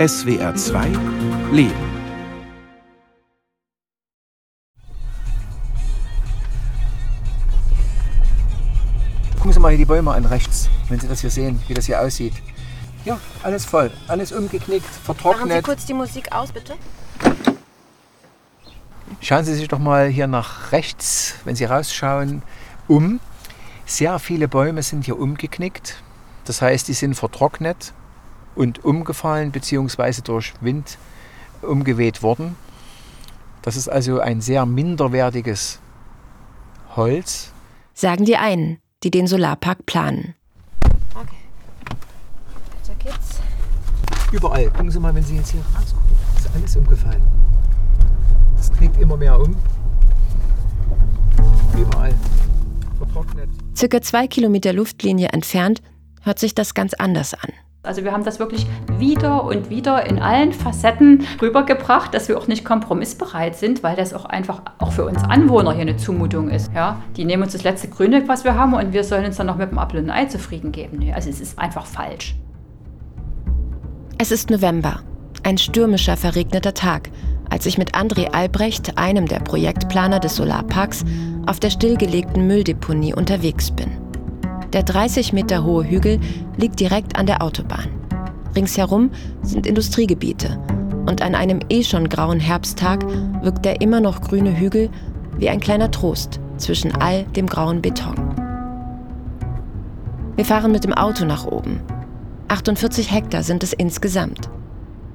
SWR 2 Leben. Gucken Sie mal hier die Bäume an rechts, wenn Sie das hier sehen, wie das hier aussieht. Ja, alles voll, alles umgeknickt, vertrocknet. Machen Sie kurz die Musik aus, bitte. Schauen Sie sich doch mal hier nach rechts, wenn Sie rausschauen, um. Sehr viele Bäume sind hier umgeknickt. Das heißt, die sind vertrocknet und umgefallen bzw. durch Wind umgeweht worden. Das ist also ein sehr minderwertiges Holz. Sagen die einen, die den Solarpark planen. Okay. Weiter geht's. Überall. Gucken Sie mal, wenn Sie jetzt hier rausgucken. Ist alles umgefallen. Das knickt immer mehr um. Überall. Vertrocknet. Circa zwei Kilometer Luftlinie entfernt hört sich das ganz anders an. Also wir haben das wirklich wieder und wieder in allen Facetten rübergebracht, dass wir auch nicht kompromissbereit sind, weil das auch einfach auch für uns Anwohner hier eine Zumutung ist. Ja, die nehmen uns das letzte Grüne, was wir haben, und wir sollen uns dann noch mit dem Apfel Ei zufrieden geben. Also es ist einfach falsch. Es ist November, ein stürmischer, verregneter Tag, als ich mit André Albrecht, einem der Projektplaner des Solarparks, auf der stillgelegten Mülldeponie unterwegs bin. Der 30 Meter hohe Hügel liegt direkt an der Autobahn. Ringsherum sind Industriegebiete und an einem eh schon grauen Herbsttag wirkt der immer noch grüne Hügel wie ein kleiner Trost zwischen all dem grauen Beton. Wir fahren mit dem Auto nach oben. 48 Hektar sind es insgesamt.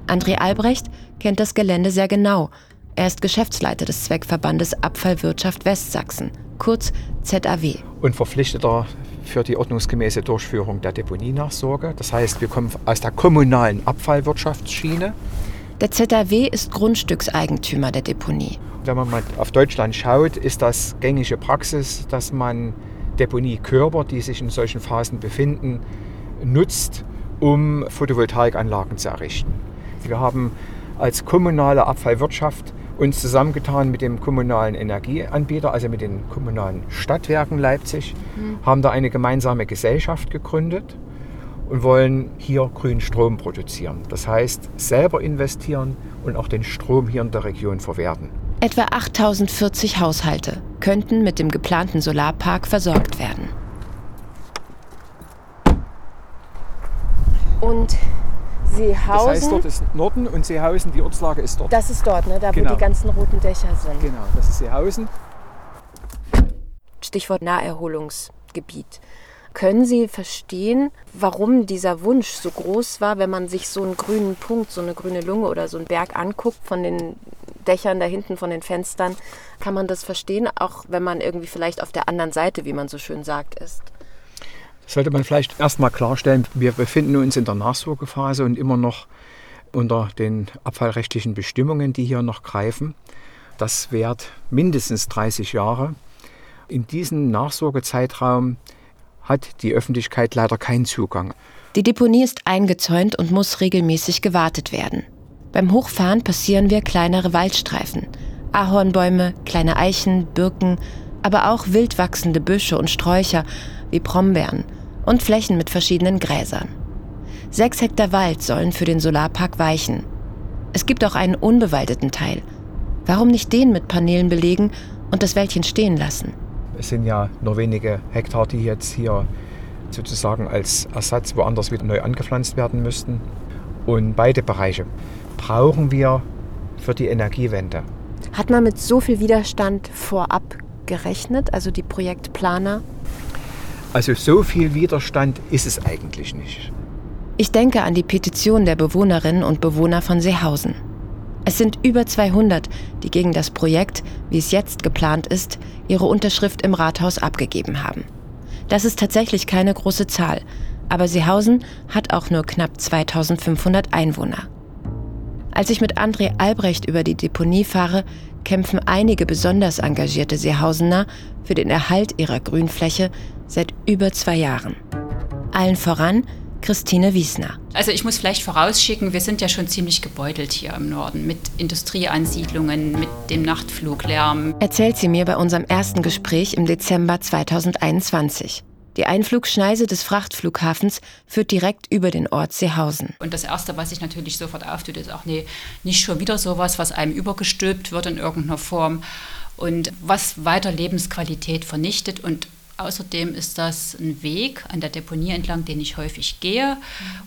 André Albrecht kennt das Gelände sehr genau. Er ist Geschäftsleiter des Zweckverbandes Abfallwirtschaft Westsachsen, kurz ZAW. Und verpflichteter für die ordnungsgemäße Durchführung der Deponienachsorge. Das heißt, wir kommen aus der kommunalen Abfallwirtschaftsschiene. Der ZAW ist Grundstückseigentümer der Deponie. Wenn man mal auf Deutschland schaut, ist das gängige Praxis, dass man Deponiekörper, die sich in solchen Phasen befinden, nutzt, um Photovoltaikanlagen zu errichten. Wir haben als kommunale Abfallwirtschaft uns zusammengetan mit dem kommunalen Energieanbieter, also mit den kommunalen Stadtwerken Leipzig, mhm. haben da eine gemeinsame Gesellschaft gegründet und wollen hier grünen Strom produzieren. Das heißt, selber investieren und auch den Strom hier in der Region verwerten. Etwa 8040 Haushalte könnten mit dem geplanten Solarpark versorgt werden. Und Seehausen. Das heißt, dort ist Norden und Seehausen, die Ortslage ist dort. Das ist dort, ne? da genau. wo die ganzen roten Dächer sind. Genau, das ist Seehausen. Stichwort Naherholungsgebiet. Können Sie verstehen, warum dieser Wunsch so groß war, wenn man sich so einen grünen Punkt, so eine grüne Lunge oder so einen Berg anguckt von den Dächern da hinten, von den Fenstern? Kann man das verstehen, auch wenn man irgendwie vielleicht auf der anderen Seite, wie man so schön sagt, ist? Sollte man vielleicht erstmal klarstellen. Wir befinden uns in der Nachsorgephase und immer noch unter den abfallrechtlichen Bestimmungen, die hier noch greifen. Das währt mindestens 30 Jahre. In diesem Nachsorgezeitraum hat die Öffentlichkeit leider keinen Zugang. Die Deponie ist eingezäunt und muss regelmäßig gewartet werden. Beim Hochfahren passieren wir kleinere Waldstreifen. Ahornbäume, kleine Eichen, Birken, aber auch wild wachsende Büsche und Sträucher wie Brombeeren und Flächen mit verschiedenen Gräsern. Sechs Hektar Wald sollen für den Solarpark weichen. Es gibt auch einen unbewaldeten Teil. Warum nicht den mit Paneelen belegen und das Wäldchen stehen lassen? Es sind ja nur wenige Hektar, die jetzt hier sozusagen als Ersatz woanders wieder neu angepflanzt werden müssten. Und beide Bereiche brauchen wir für die Energiewende. Hat man mit so viel Widerstand vorab gerechnet, also die Projektplaner? Also so viel Widerstand ist es eigentlich nicht. Ich denke an die Petition der Bewohnerinnen und Bewohner von Seehausen. Es sind über 200, die gegen das Projekt, wie es jetzt geplant ist, ihre Unterschrift im Rathaus abgegeben haben. Das ist tatsächlich keine große Zahl, aber Seehausen hat auch nur knapp 2500 Einwohner. Als ich mit André Albrecht über die Deponie fahre, kämpfen einige besonders engagierte Seehausener für den Erhalt ihrer Grünfläche seit über zwei Jahren. Allen voran Christine Wiesner. Also ich muss vielleicht vorausschicken, wir sind ja schon ziemlich gebeutelt hier im Norden mit Industrieansiedlungen, mit dem Nachtfluglärm. Erzählt sie mir bei unserem ersten Gespräch im Dezember 2021. Die Einflugschneise des Frachtflughafens führt direkt über den Ort Seehausen. Und das Erste, was sich natürlich sofort auftut, ist auch, nee, nicht schon wieder sowas, was einem übergestülpt wird in irgendeiner Form und was weiter Lebensqualität vernichtet. Und außerdem ist das ein Weg an der Deponie entlang, den ich häufig gehe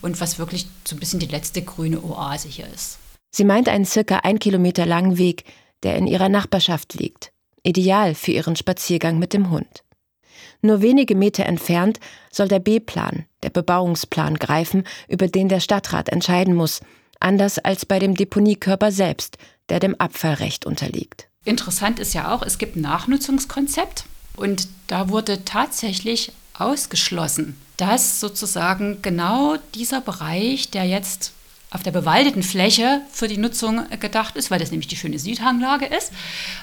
und was wirklich so ein bisschen die letzte grüne Oase hier ist. Sie meint einen circa ein Kilometer langen Weg, der in ihrer Nachbarschaft liegt. Ideal für ihren Spaziergang mit dem Hund. Nur wenige Meter entfernt soll der B-Plan, der Bebauungsplan, greifen, über den der Stadtrat entscheiden muss, anders als bei dem Deponiekörper selbst, der dem Abfallrecht unterliegt. Interessant ist ja auch, es gibt ein Nachnutzungskonzept und da wurde tatsächlich ausgeschlossen, dass sozusagen genau dieser Bereich, der jetzt auf der bewaldeten Fläche für die Nutzung gedacht ist, weil das nämlich die schöne Südhanglage ist,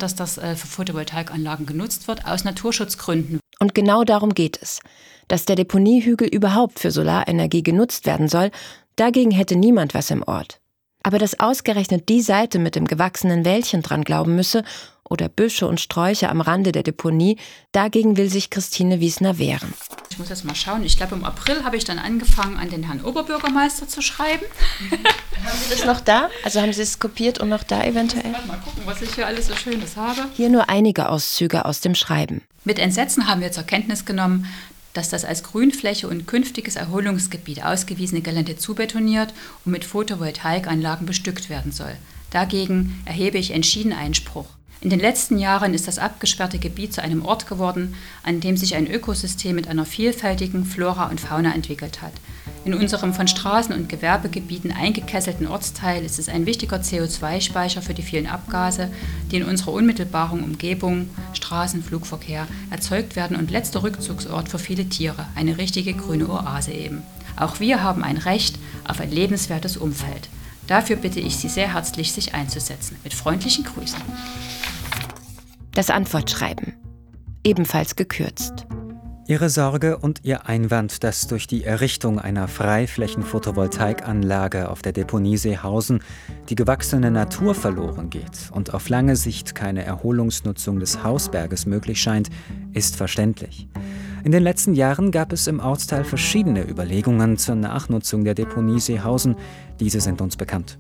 dass das äh, für Photovoltaikanlagen genutzt wird, aus Naturschutzgründen. Und genau darum geht es. Dass der Deponiehügel überhaupt für Solarenergie genutzt werden soll, dagegen hätte niemand was im Ort. Aber dass ausgerechnet die Seite mit dem gewachsenen Wäldchen dran glauben müsse oder Büsche und Sträucher am Rande der Deponie, dagegen will sich Christine Wiesner wehren. Ich muss jetzt mal schauen. Ich glaube, im April habe ich dann angefangen, an den Herrn Oberbürgermeister zu schreiben. haben Sie das noch da? Also haben Sie es kopiert und noch da eventuell? Mal gucken, was ich hier alles so Schönes habe. Hier nur einige Auszüge aus dem Schreiben. Mit Entsetzen haben wir zur Kenntnis genommen, dass das als Grünfläche und künftiges Erholungsgebiet ausgewiesene Gelände zubetoniert und mit Photovoltaikanlagen bestückt werden soll. Dagegen erhebe ich entschieden Einspruch. In den letzten Jahren ist das abgesperrte Gebiet zu einem Ort geworden, an dem sich ein Ökosystem mit einer vielfältigen Flora und Fauna entwickelt hat. In unserem von Straßen- und Gewerbegebieten eingekesselten Ortsteil ist es ein wichtiger CO2-Speicher für die vielen Abgase, die in unserer unmittelbaren Umgebung, Straßen, Flugverkehr, erzeugt werden und letzter Rückzugsort für viele Tiere, eine richtige grüne Oase eben. Auch wir haben ein Recht auf ein lebenswertes Umfeld. Dafür bitte ich Sie sehr herzlich, sich einzusetzen. Mit freundlichen Grüßen. Das Antwortschreiben. Ebenfalls gekürzt. Ihre Sorge und Ihr Einwand, dass durch die Errichtung einer Freiflächen-Photovoltaikanlage auf der Deponie Seehausen die gewachsene Natur verloren geht und auf lange Sicht keine Erholungsnutzung des Hausberges möglich scheint, ist verständlich. In den letzten Jahren gab es im Ortsteil verschiedene Überlegungen zur Nachnutzung der Deponie Seehausen. Diese sind uns bekannt.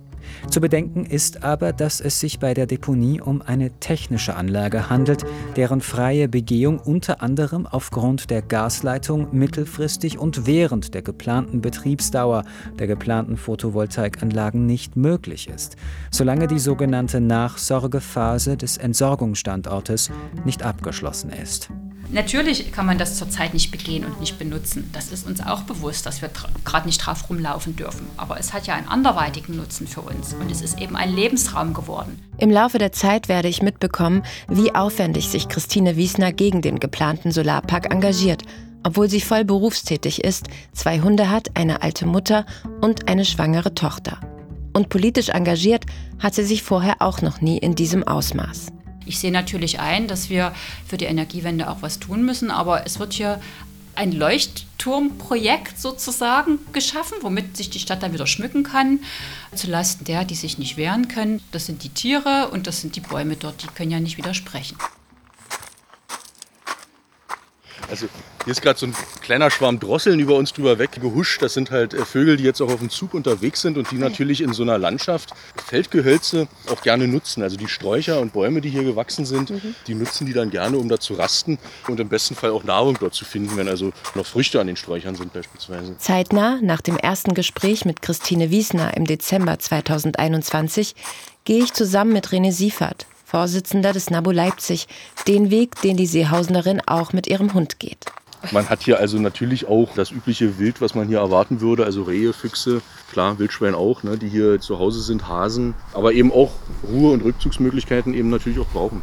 Zu bedenken ist aber, dass es sich bei der Deponie um eine technische Anlage handelt, deren freie Begehung unter anderem aufgrund der Gasleitung mittelfristig und während der geplanten Betriebsdauer der geplanten Photovoltaikanlagen nicht möglich ist, solange die sogenannte Nachsorgephase des Entsorgungsstandortes nicht abgeschlossen ist. Natürlich kann man das zurzeit nicht begehen und nicht benutzen. Das ist uns auch bewusst, dass wir gerade nicht drauf rumlaufen dürfen. Aber es hat ja einen anderweitigen Nutzen für uns und es ist eben ein Lebensraum geworden. Im Laufe der Zeit werde ich mitbekommen, wie aufwendig sich Christine Wiesner gegen den geplanten Solarpark engagiert, obwohl sie voll berufstätig ist, zwei Hunde hat, eine alte Mutter und eine schwangere Tochter. Und politisch engagiert hat sie sich vorher auch noch nie in diesem Ausmaß. Ich sehe natürlich ein, dass wir für die Energiewende auch was tun müssen, aber es wird hier ein Leuchtturmprojekt sozusagen geschaffen, womit sich die Stadt dann wieder schmücken kann, zulasten der, die sich nicht wehren können. Das sind die Tiere und das sind die Bäume dort, die können ja nicht widersprechen. Also hier ist gerade so ein kleiner Schwarm Drosseln über uns drüber weggehuscht. Das sind halt äh, Vögel, die jetzt auch auf dem Zug unterwegs sind und die natürlich in so einer Landschaft Feldgehölze auch gerne nutzen. Also die Sträucher und Bäume, die hier gewachsen sind, mhm. die nutzen die dann gerne, um da zu rasten und im besten Fall auch Nahrung dort zu finden, wenn also noch Früchte an den Sträuchern sind beispielsweise. Zeitnah nach dem ersten Gespräch mit Christine Wiesner im Dezember 2021 gehe ich zusammen mit René Siefert, Vorsitzender des NABU Leipzig, den Weg, den die Seehausnerin auch mit ihrem Hund geht. Man hat hier also natürlich auch das übliche Wild, was man hier erwarten würde, also Rehe, Füchse, klar, Wildschwein auch, ne, die hier zu Hause sind, Hasen, aber eben auch Ruhe- und Rückzugsmöglichkeiten eben natürlich auch brauchen.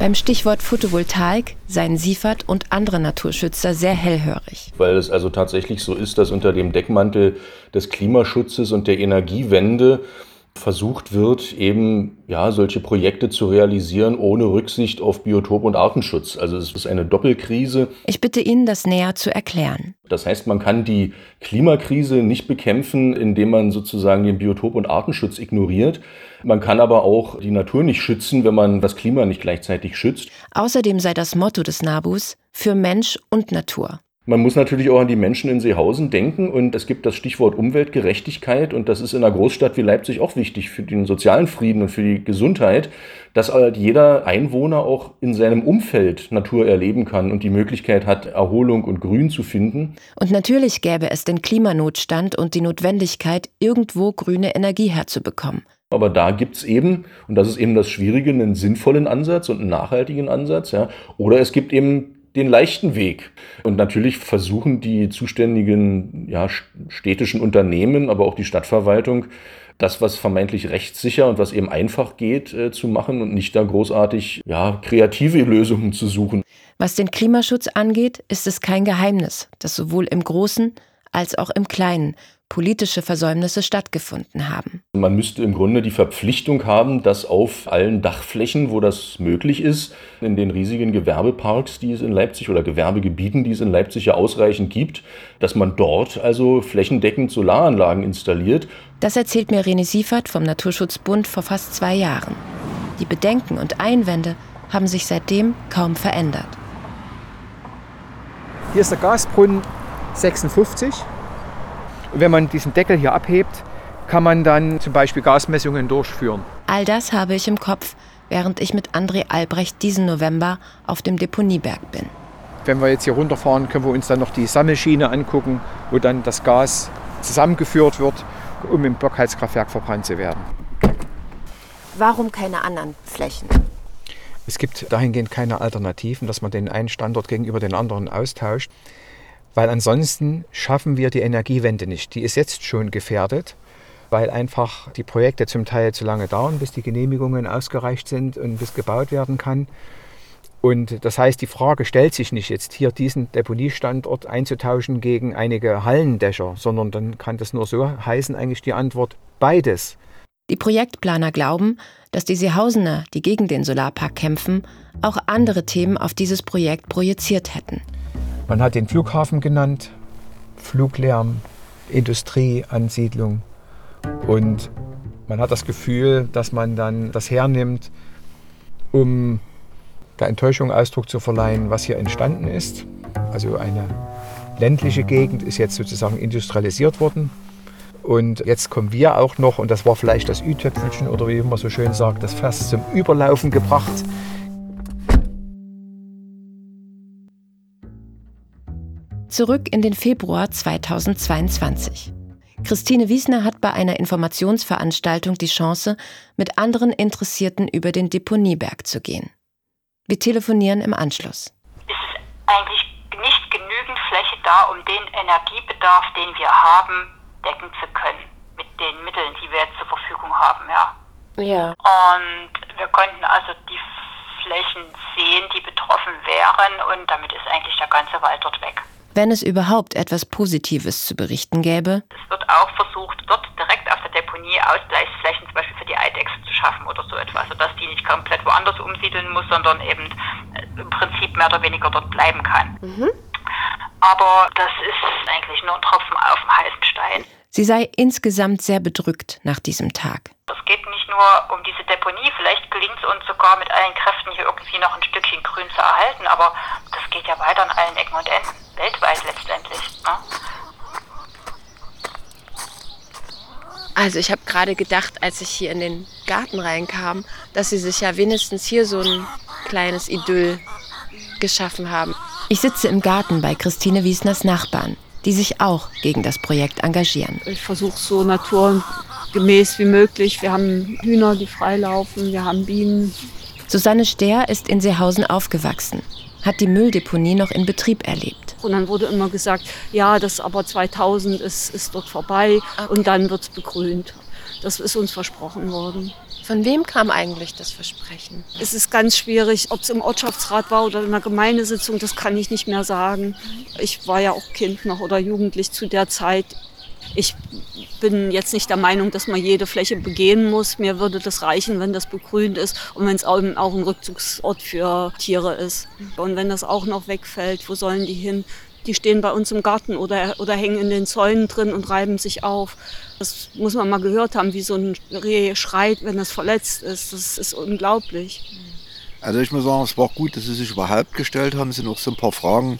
Beim Stichwort Photovoltaik seien Siefert und andere Naturschützer sehr hellhörig. Weil es also tatsächlich so ist, dass unter dem Deckmantel des Klimaschutzes und der Energiewende versucht wird, eben ja, solche Projekte zu realisieren, ohne Rücksicht auf Biotop- und Artenschutz. Also es ist eine Doppelkrise. Ich bitte Ihnen, das näher zu erklären. Das heißt, man kann die Klimakrise nicht bekämpfen, indem man sozusagen den Biotop- und Artenschutz ignoriert. Man kann aber auch die Natur nicht schützen, wenn man das Klima nicht gleichzeitig schützt. Außerdem sei das Motto des NABUs für Mensch und Natur. Man muss natürlich auch an die Menschen in Seehausen denken und es gibt das Stichwort Umweltgerechtigkeit und das ist in einer Großstadt wie Leipzig auch wichtig für den sozialen Frieden und für die Gesundheit, dass halt jeder Einwohner auch in seinem Umfeld Natur erleben kann und die Möglichkeit hat, Erholung und Grün zu finden. Und natürlich gäbe es den Klimanotstand und die Notwendigkeit, irgendwo grüne Energie herzubekommen. Aber da gibt es eben, und das ist eben das Schwierige, einen sinnvollen Ansatz und einen nachhaltigen Ansatz. Ja. Oder es gibt eben den leichten Weg. Und natürlich versuchen die zuständigen ja, städtischen Unternehmen, aber auch die Stadtverwaltung, das, was vermeintlich rechtssicher und was eben einfach geht, äh, zu machen und nicht da großartig ja, kreative Lösungen zu suchen. Was den Klimaschutz angeht, ist es kein Geheimnis, dass sowohl im Großen als auch im Kleinen politische Versäumnisse stattgefunden haben. Man müsste im Grunde die Verpflichtung haben, dass auf allen Dachflächen, wo das möglich ist, in den riesigen Gewerbeparks, die es in Leipzig oder Gewerbegebieten, die es in Leipzig ja ausreichend gibt, dass man dort also flächendeckend Solaranlagen installiert. Das erzählt mir René Siefert vom Naturschutzbund vor fast zwei Jahren. Die Bedenken und Einwände haben sich seitdem kaum verändert. Hier ist der Gasbrunnen 56 und wenn man diesen Deckel hier abhebt, kann man dann zum Beispiel Gasmessungen durchführen. All das habe ich im Kopf, während ich mit André Albrecht diesen November auf dem Deponieberg bin. Wenn wir jetzt hier runterfahren, können wir uns dann noch die Sammelschiene angucken, wo dann das Gas zusammengeführt wird, um im Blockheizkraftwerk verbrannt zu werden. Warum keine anderen Flächen? Es gibt dahingehend keine Alternativen, dass man den einen Standort gegenüber den anderen austauscht weil ansonsten schaffen wir die Energiewende nicht. Die ist jetzt schon gefährdet, weil einfach die Projekte zum Teil zu lange dauern, bis die Genehmigungen ausgereicht sind und bis gebaut werden kann. Und das heißt, die Frage stellt sich nicht jetzt hier diesen Deponiestandort einzutauschen gegen einige Hallendächer, sondern dann kann das nur so heißen, eigentlich die Antwort beides. Die Projektplaner glauben, dass die Seehausener, die gegen den Solarpark kämpfen, auch andere Themen auf dieses Projekt projiziert hätten. Man hat den Flughafen genannt, Fluglärm, Industrieansiedlung. Und man hat das Gefühl, dass man dann das hernimmt, um der Enttäuschung Ausdruck zu verleihen, was hier entstanden ist. Also eine ländliche Gegend ist jetzt sozusagen industrialisiert worden. Und jetzt kommen wir auch noch, und das war vielleicht das Ü-Töpfelchen oder wie man so schön sagt, das Fass zum Überlaufen gebracht. Zurück in den Februar 2022. Christine Wiesner hat bei einer Informationsveranstaltung die Chance, mit anderen Interessierten über den Deponieberg zu gehen. Wir telefonieren im Anschluss. Es ist eigentlich nicht genügend Fläche da, um den Energiebedarf, den wir haben, decken zu können. Mit den Mitteln, die wir jetzt zur Verfügung haben, ja. Ja. Und wir konnten also die Flächen sehen, die betroffen wären und damit ist eigentlich der ganze Wald dort weg wenn es überhaupt etwas Positives zu berichten gäbe. Es wird auch versucht, dort direkt auf der Deponie Ausgleichsflächen zum Beispiel für die Eidechse zu schaffen oder so etwas, sodass die nicht komplett woanders umsiedeln muss, sondern eben äh, im Prinzip mehr oder weniger dort bleiben kann. Mhm. Aber das ist eigentlich nur ein Tropfen auf dem heißen Stein. Sie sei insgesamt sehr bedrückt nach diesem Tag. Es geht nicht nur um diese Deponie, vielleicht gelingt es uns sogar mit allen Kräften hier irgendwie noch ein Stückchen Grün zu erhalten, aber das geht ja weiter an allen Ecken und Enden, weltweit letztendlich. Ne? Also ich habe gerade gedacht, als ich hier in den Garten reinkam, dass sie sich ja wenigstens hier so ein kleines Idyll geschaffen haben. Ich sitze im Garten bei Christine Wiesners Nachbarn die sich auch gegen das Projekt engagieren. Ich versuche so naturgemäß wie möglich. Wir haben Hühner, die freilaufen, wir haben Bienen. Susanne Stehr ist in Seehausen aufgewachsen, hat die Mülldeponie noch in Betrieb erlebt. Und dann wurde immer gesagt, ja, das aber 2000 ist, ist dort vorbei okay. und dann wird es begrünt. Das ist uns versprochen worden. Von wem kam eigentlich das Versprechen? Es ist ganz schwierig, ob es im Ortschaftsrat war oder in einer Gemeindesitzung, das kann ich nicht mehr sagen. Ich war ja auch Kind noch oder jugendlich zu der Zeit. Ich bin jetzt nicht der Meinung, dass man jede Fläche begehen muss. Mir würde das reichen, wenn das begrünt ist und wenn es auch, ein Rückzugsort für Tiere ist. Und wenn das auch noch wegfällt, wo sollen die hin? Die stehen bei uns im Garten oder, oder hängen in den Zäunen drin und reiben sich auf. Das muss man mal gehört haben, wie so ein Reh schreit, wenn es verletzt ist. Das ist unglaublich. Also ich muss sagen, es war gut, dass Sie sich überhaupt gestellt haben. Es sind auch so ein paar Fragen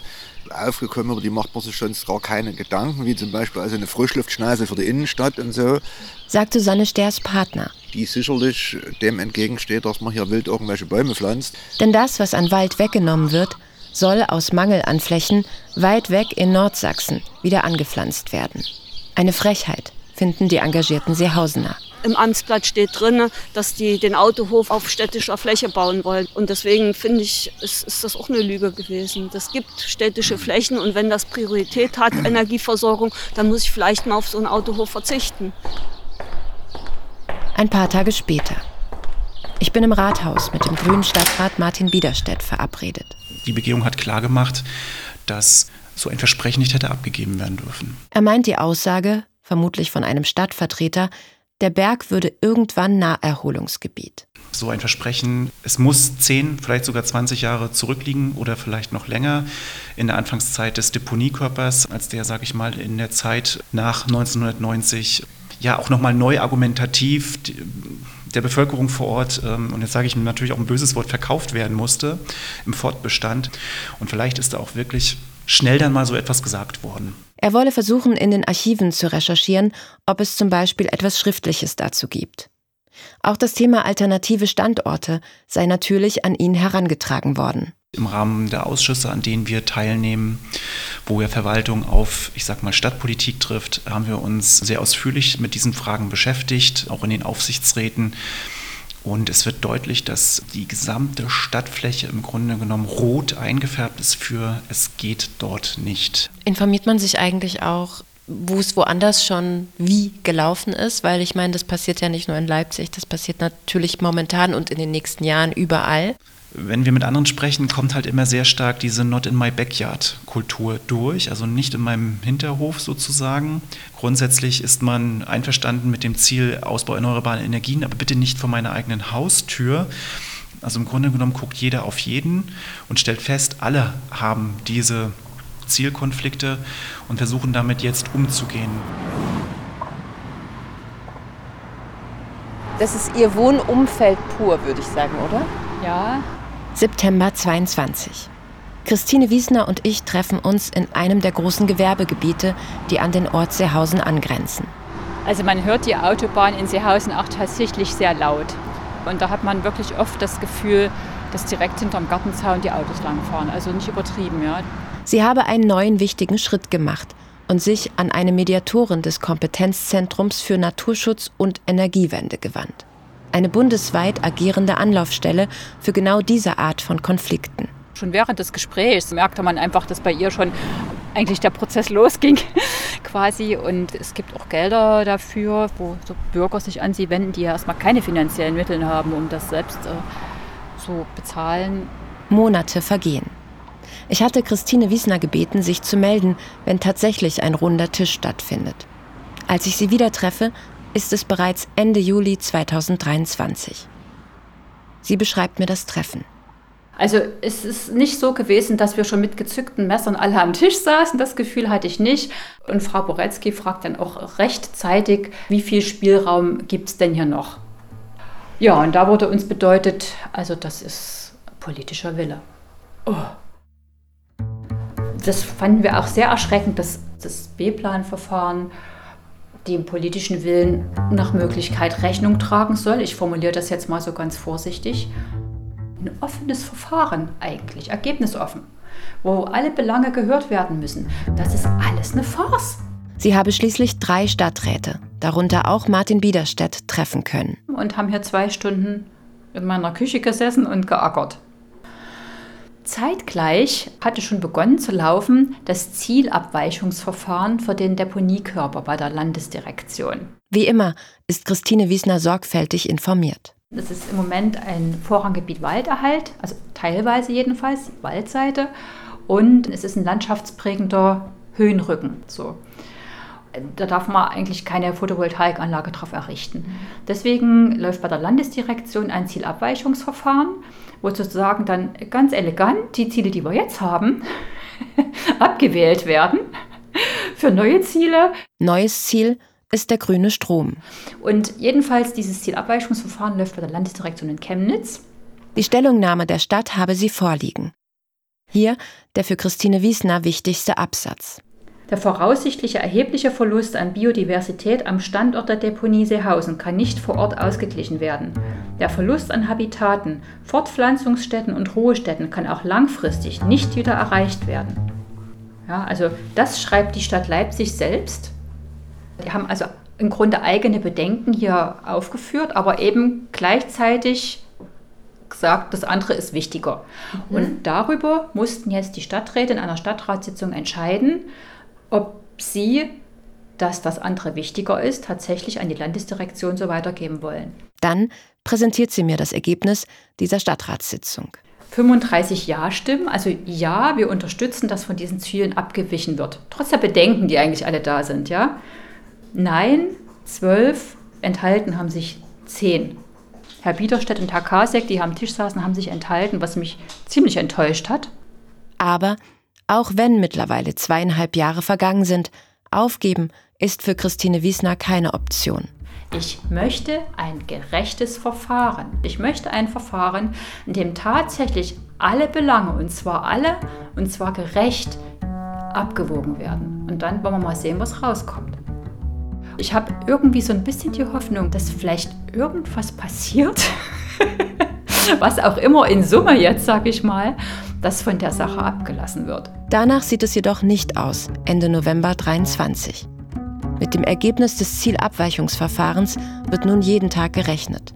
aufgekommen, über die macht man sich sonst gar keine Gedanken, wie zum Beispiel also eine Frischluftschneise für die Innenstadt und so. Sagt Susanne Sters Partner. Die sicherlich dem entgegensteht, dass man hier wild irgendwelche Bäume pflanzt. Denn das, was an Wald weggenommen wird, soll aus Mangel an Flächen weit weg in Nordsachsen wieder angepflanzt werden. Eine Frechheit, finden die engagierten Seehausener. Im Amtsblatt steht drin, dass die den Autohof auf städtischer Fläche bauen wollen. Und deswegen finde ich, ist, ist das auch eine Lüge gewesen. Es gibt städtische Flächen und wenn das Priorität hat, Energieversorgung, dann muss ich vielleicht mal auf so einen Autohof verzichten. Ein paar Tage später. Ich bin im Rathaus mit dem grünen Stadtrat Martin Biederstedt verabredet. Die Begehung hat klargemacht, dass so ein Versprechen nicht hätte abgegeben werden dürfen. Er meint die Aussage, vermutlich von einem Stadtvertreter, der Berg würde irgendwann Naherholungsgebiet. So ein Versprechen, es muss 10, vielleicht sogar 20 Jahre zurückliegen oder vielleicht noch länger in der Anfangszeit des Deponiekörpers, als der, sage ich mal, in der Zeit nach 1990 ja auch nochmal neu argumentativ der Bevölkerung vor Ort, ähm, und jetzt sage ich natürlich auch ein böses Wort, verkauft werden musste im Fortbestand. Und vielleicht ist da auch wirklich schnell dann mal so etwas gesagt worden. Er wolle versuchen, in den Archiven zu recherchieren, ob es zum Beispiel etwas Schriftliches dazu gibt. Auch das Thema alternative Standorte sei natürlich an ihn herangetragen worden. Im Rahmen der Ausschüsse, an denen wir teilnehmen, wo ja Verwaltung auf, ich sag mal, Stadtpolitik trifft, haben wir uns sehr ausführlich mit diesen Fragen beschäftigt, auch in den Aufsichtsräten. Und es wird deutlich, dass die gesamte Stadtfläche im Grunde genommen rot eingefärbt ist für es geht dort nicht. Informiert man sich eigentlich auch, wo es woanders schon wie gelaufen ist? Weil ich meine, das passiert ja nicht nur in Leipzig, das passiert natürlich momentan und in den nächsten Jahren überall wenn wir mit anderen sprechen, kommt halt immer sehr stark diese Not in my backyard Kultur durch, also nicht in meinem Hinterhof sozusagen. Grundsätzlich ist man einverstanden mit dem Ziel Ausbau erneuerbarer Energien, aber bitte nicht vor meiner eigenen Haustür. Also im Grunde genommen guckt jeder auf jeden und stellt fest, alle haben diese Zielkonflikte und versuchen damit jetzt umzugehen. Das ist Ihr Wohnumfeld pur, würde ich sagen, oder? Ja, September 22. Christine Wiesner und ich treffen uns in einem der großen Gewerbegebiete, die an den Ort Seehausen angrenzen. Also man hört die Autobahn in Seehausen auch tatsächlich sehr laut. Und da hat man wirklich oft das Gefühl, dass direkt hinterm Gartenzaun die Autos langfahren. Also nicht übertrieben, ja. Sie habe einen neuen wichtigen Schritt gemacht und sich an eine Mediatorin des Kompetenzzentrums für Naturschutz und Energiewende gewandt eine bundesweit agierende Anlaufstelle für genau diese Art von Konflikten. Schon während des Gesprächs merkte man einfach, dass bei ihr schon eigentlich der Prozess losging quasi. Und es gibt auch Gelder dafür, wo so Bürger sich an sie wenden, die ja erstmal keine finanziellen Mittel haben, um das selbst äh, zu bezahlen. Monate vergehen. Ich hatte Christine Wiesner gebeten, sich zu melden, wenn tatsächlich ein runder Tisch stattfindet. Als ich sie wieder treffe, ist es bereits Ende Juli 2023. Sie beschreibt mir das Treffen. Also es ist nicht so gewesen, dass wir schon mit gezückten Messern alle am Tisch saßen. Das Gefühl hatte ich nicht. Und Frau Boretzky fragt dann auch rechtzeitig, wie viel Spielraum gibt es denn hier noch? Ja, und da wurde uns bedeutet, also das ist politischer Wille. Oh. Das fanden wir auch sehr erschreckend, dass das B-Plan-Verfahren dem politischen Willen nach Möglichkeit Rechnung tragen soll. Ich formuliere das jetzt mal so ganz vorsichtig. Ein offenes Verfahren eigentlich, ergebnisoffen, wo alle Belange gehört werden müssen. Das ist alles eine Farce. Sie habe schließlich drei Stadträte, darunter auch Martin Biederstedt, treffen können. Und haben hier zwei Stunden in meiner Küche gesessen und geackert. Zeitgleich hatte schon begonnen zu laufen das Zielabweichungsverfahren für den Deponiekörper bei der Landesdirektion. Wie immer ist Christine Wiesner sorgfältig informiert. Das ist im Moment ein Vorranggebiet Walderhalt, also teilweise jedenfalls Waldseite. Und es ist ein landschaftsprägender Höhenrücken. So. da darf man eigentlich keine Photovoltaikanlage drauf errichten. Deswegen läuft bei der Landesdirektion ein Zielabweichungsverfahren, wo sozusagen dann ganz elegant die Ziele, die wir jetzt haben, abgewählt werden für neue Ziele. Neues Ziel ist der grüne Strom. Und jedenfalls dieses Zielabweichungsverfahren läuft bei der Landesdirektion in Chemnitz. Die Stellungnahme der Stadt habe sie vorliegen. Hier der für Christine Wiesner wichtigste Absatz. Der voraussichtliche erhebliche Verlust an Biodiversität am Standort der Deponie Seehausen kann nicht vor Ort ausgeglichen werden. Der Verlust an Habitaten, Fortpflanzungsstätten und Ruhestätten kann auch langfristig nicht wieder erreicht werden. Ja, also das schreibt die Stadt Leipzig selbst. Die haben also im Grunde eigene Bedenken hier aufgeführt, aber eben gleichzeitig gesagt, das andere ist wichtiger. Mhm. Und darüber mussten jetzt die Stadträte in einer Stadtratssitzung entscheiden, ob sie, dass das andere wichtiger ist, tatsächlich an die Landesdirektion so weitergeben wollen. Dann präsentiert sie mir das Ergebnis dieser Stadtratssitzung. 35 Ja-Stimmen, also ja, wir unterstützen, dass von diesen Zielen abgewichen wird. Trotz der Bedenken, die eigentlich alle da sind, ja. Nein, 12, enthalten haben sich 10. Herr Biederstedt und Herr Kasek, die am Tisch saßen, haben sich enthalten, was mich ziemlich enttäuscht hat. Aber auch wenn mittlerweile zweieinhalb Jahre vergangen sind, aufgeben ist für Christine Wiesner keine Option. Ich möchte ein gerechtes Verfahren. Ich möchte ein Verfahren, in dem tatsächlich alle Belange, und zwar alle, und zwar gerecht, abgewogen werden. Und dann wollen wir mal sehen, was rauskommt. Ich habe irgendwie so ein bisschen die Hoffnung, dass vielleicht irgendwas passiert, was auch immer in Summe jetzt, sage ich mal, dass von der Sache abgelassen wird. Danach sieht es jedoch nicht aus, Ende November 23. Mit dem Ergebnis des Zielabweichungsverfahrens wird nun jeden Tag gerechnet.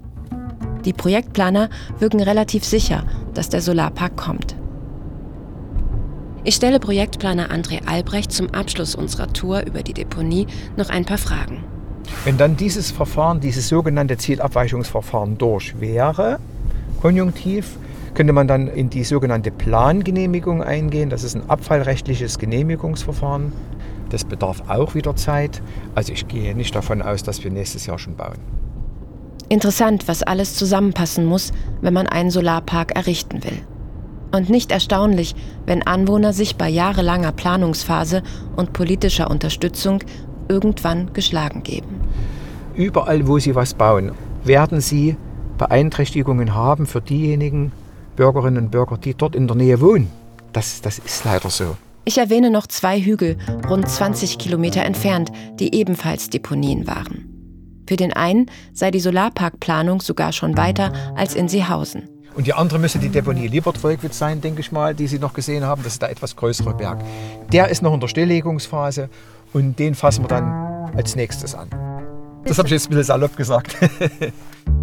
Die Projektplaner wirken relativ sicher, dass der Solarpark kommt. Ich stelle Projektplaner André Albrecht zum Abschluss unserer Tour über die Deponie noch ein paar Fragen. Wenn dann dieses Verfahren, dieses sogenannte Zielabweichungsverfahren durch wäre, konjunktiv, könnte man dann in die sogenannte Plangenehmigung eingehen. Das ist ein abfallrechtliches Genehmigungsverfahren. Das bedarf auch wieder Zeit. Also ich gehe nicht davon aus, dass wir nächstes Jahr schon bauen. Interessant, was alles zusammenpassen muss, wenn man einen Solarpark errichten will. Und nicht erstaunlich, wenn Anwohner sich bei jahrelanger Planungsphase und politischer Unterstützung irgendwann geschlagen geben. Überall, wo sie was bauen, werden sie Beeinträchtigungen haben für diejenigen Bürgerinnen und Bürger, die dort in der Nähe wohnen. Das, das ist leider so. Ich erwähne noch zwei Hügel, rund 20 Kilometer entfernt, die ebenfalls Deponien waren. Für den einen sei die Solarparkplanung sogar schon weiter als in Seehausen. Und die andere müsste die Deponie Liebertwolkwitz sein, denke ich mal, die Sie noch gesehen haben. Das ist der etwas größere Berg. Der ist noch in der Stilllegungsphase und den fassen wir dann als nächstes an. Das habe ich jetzt ein bisschen salopp gesagt.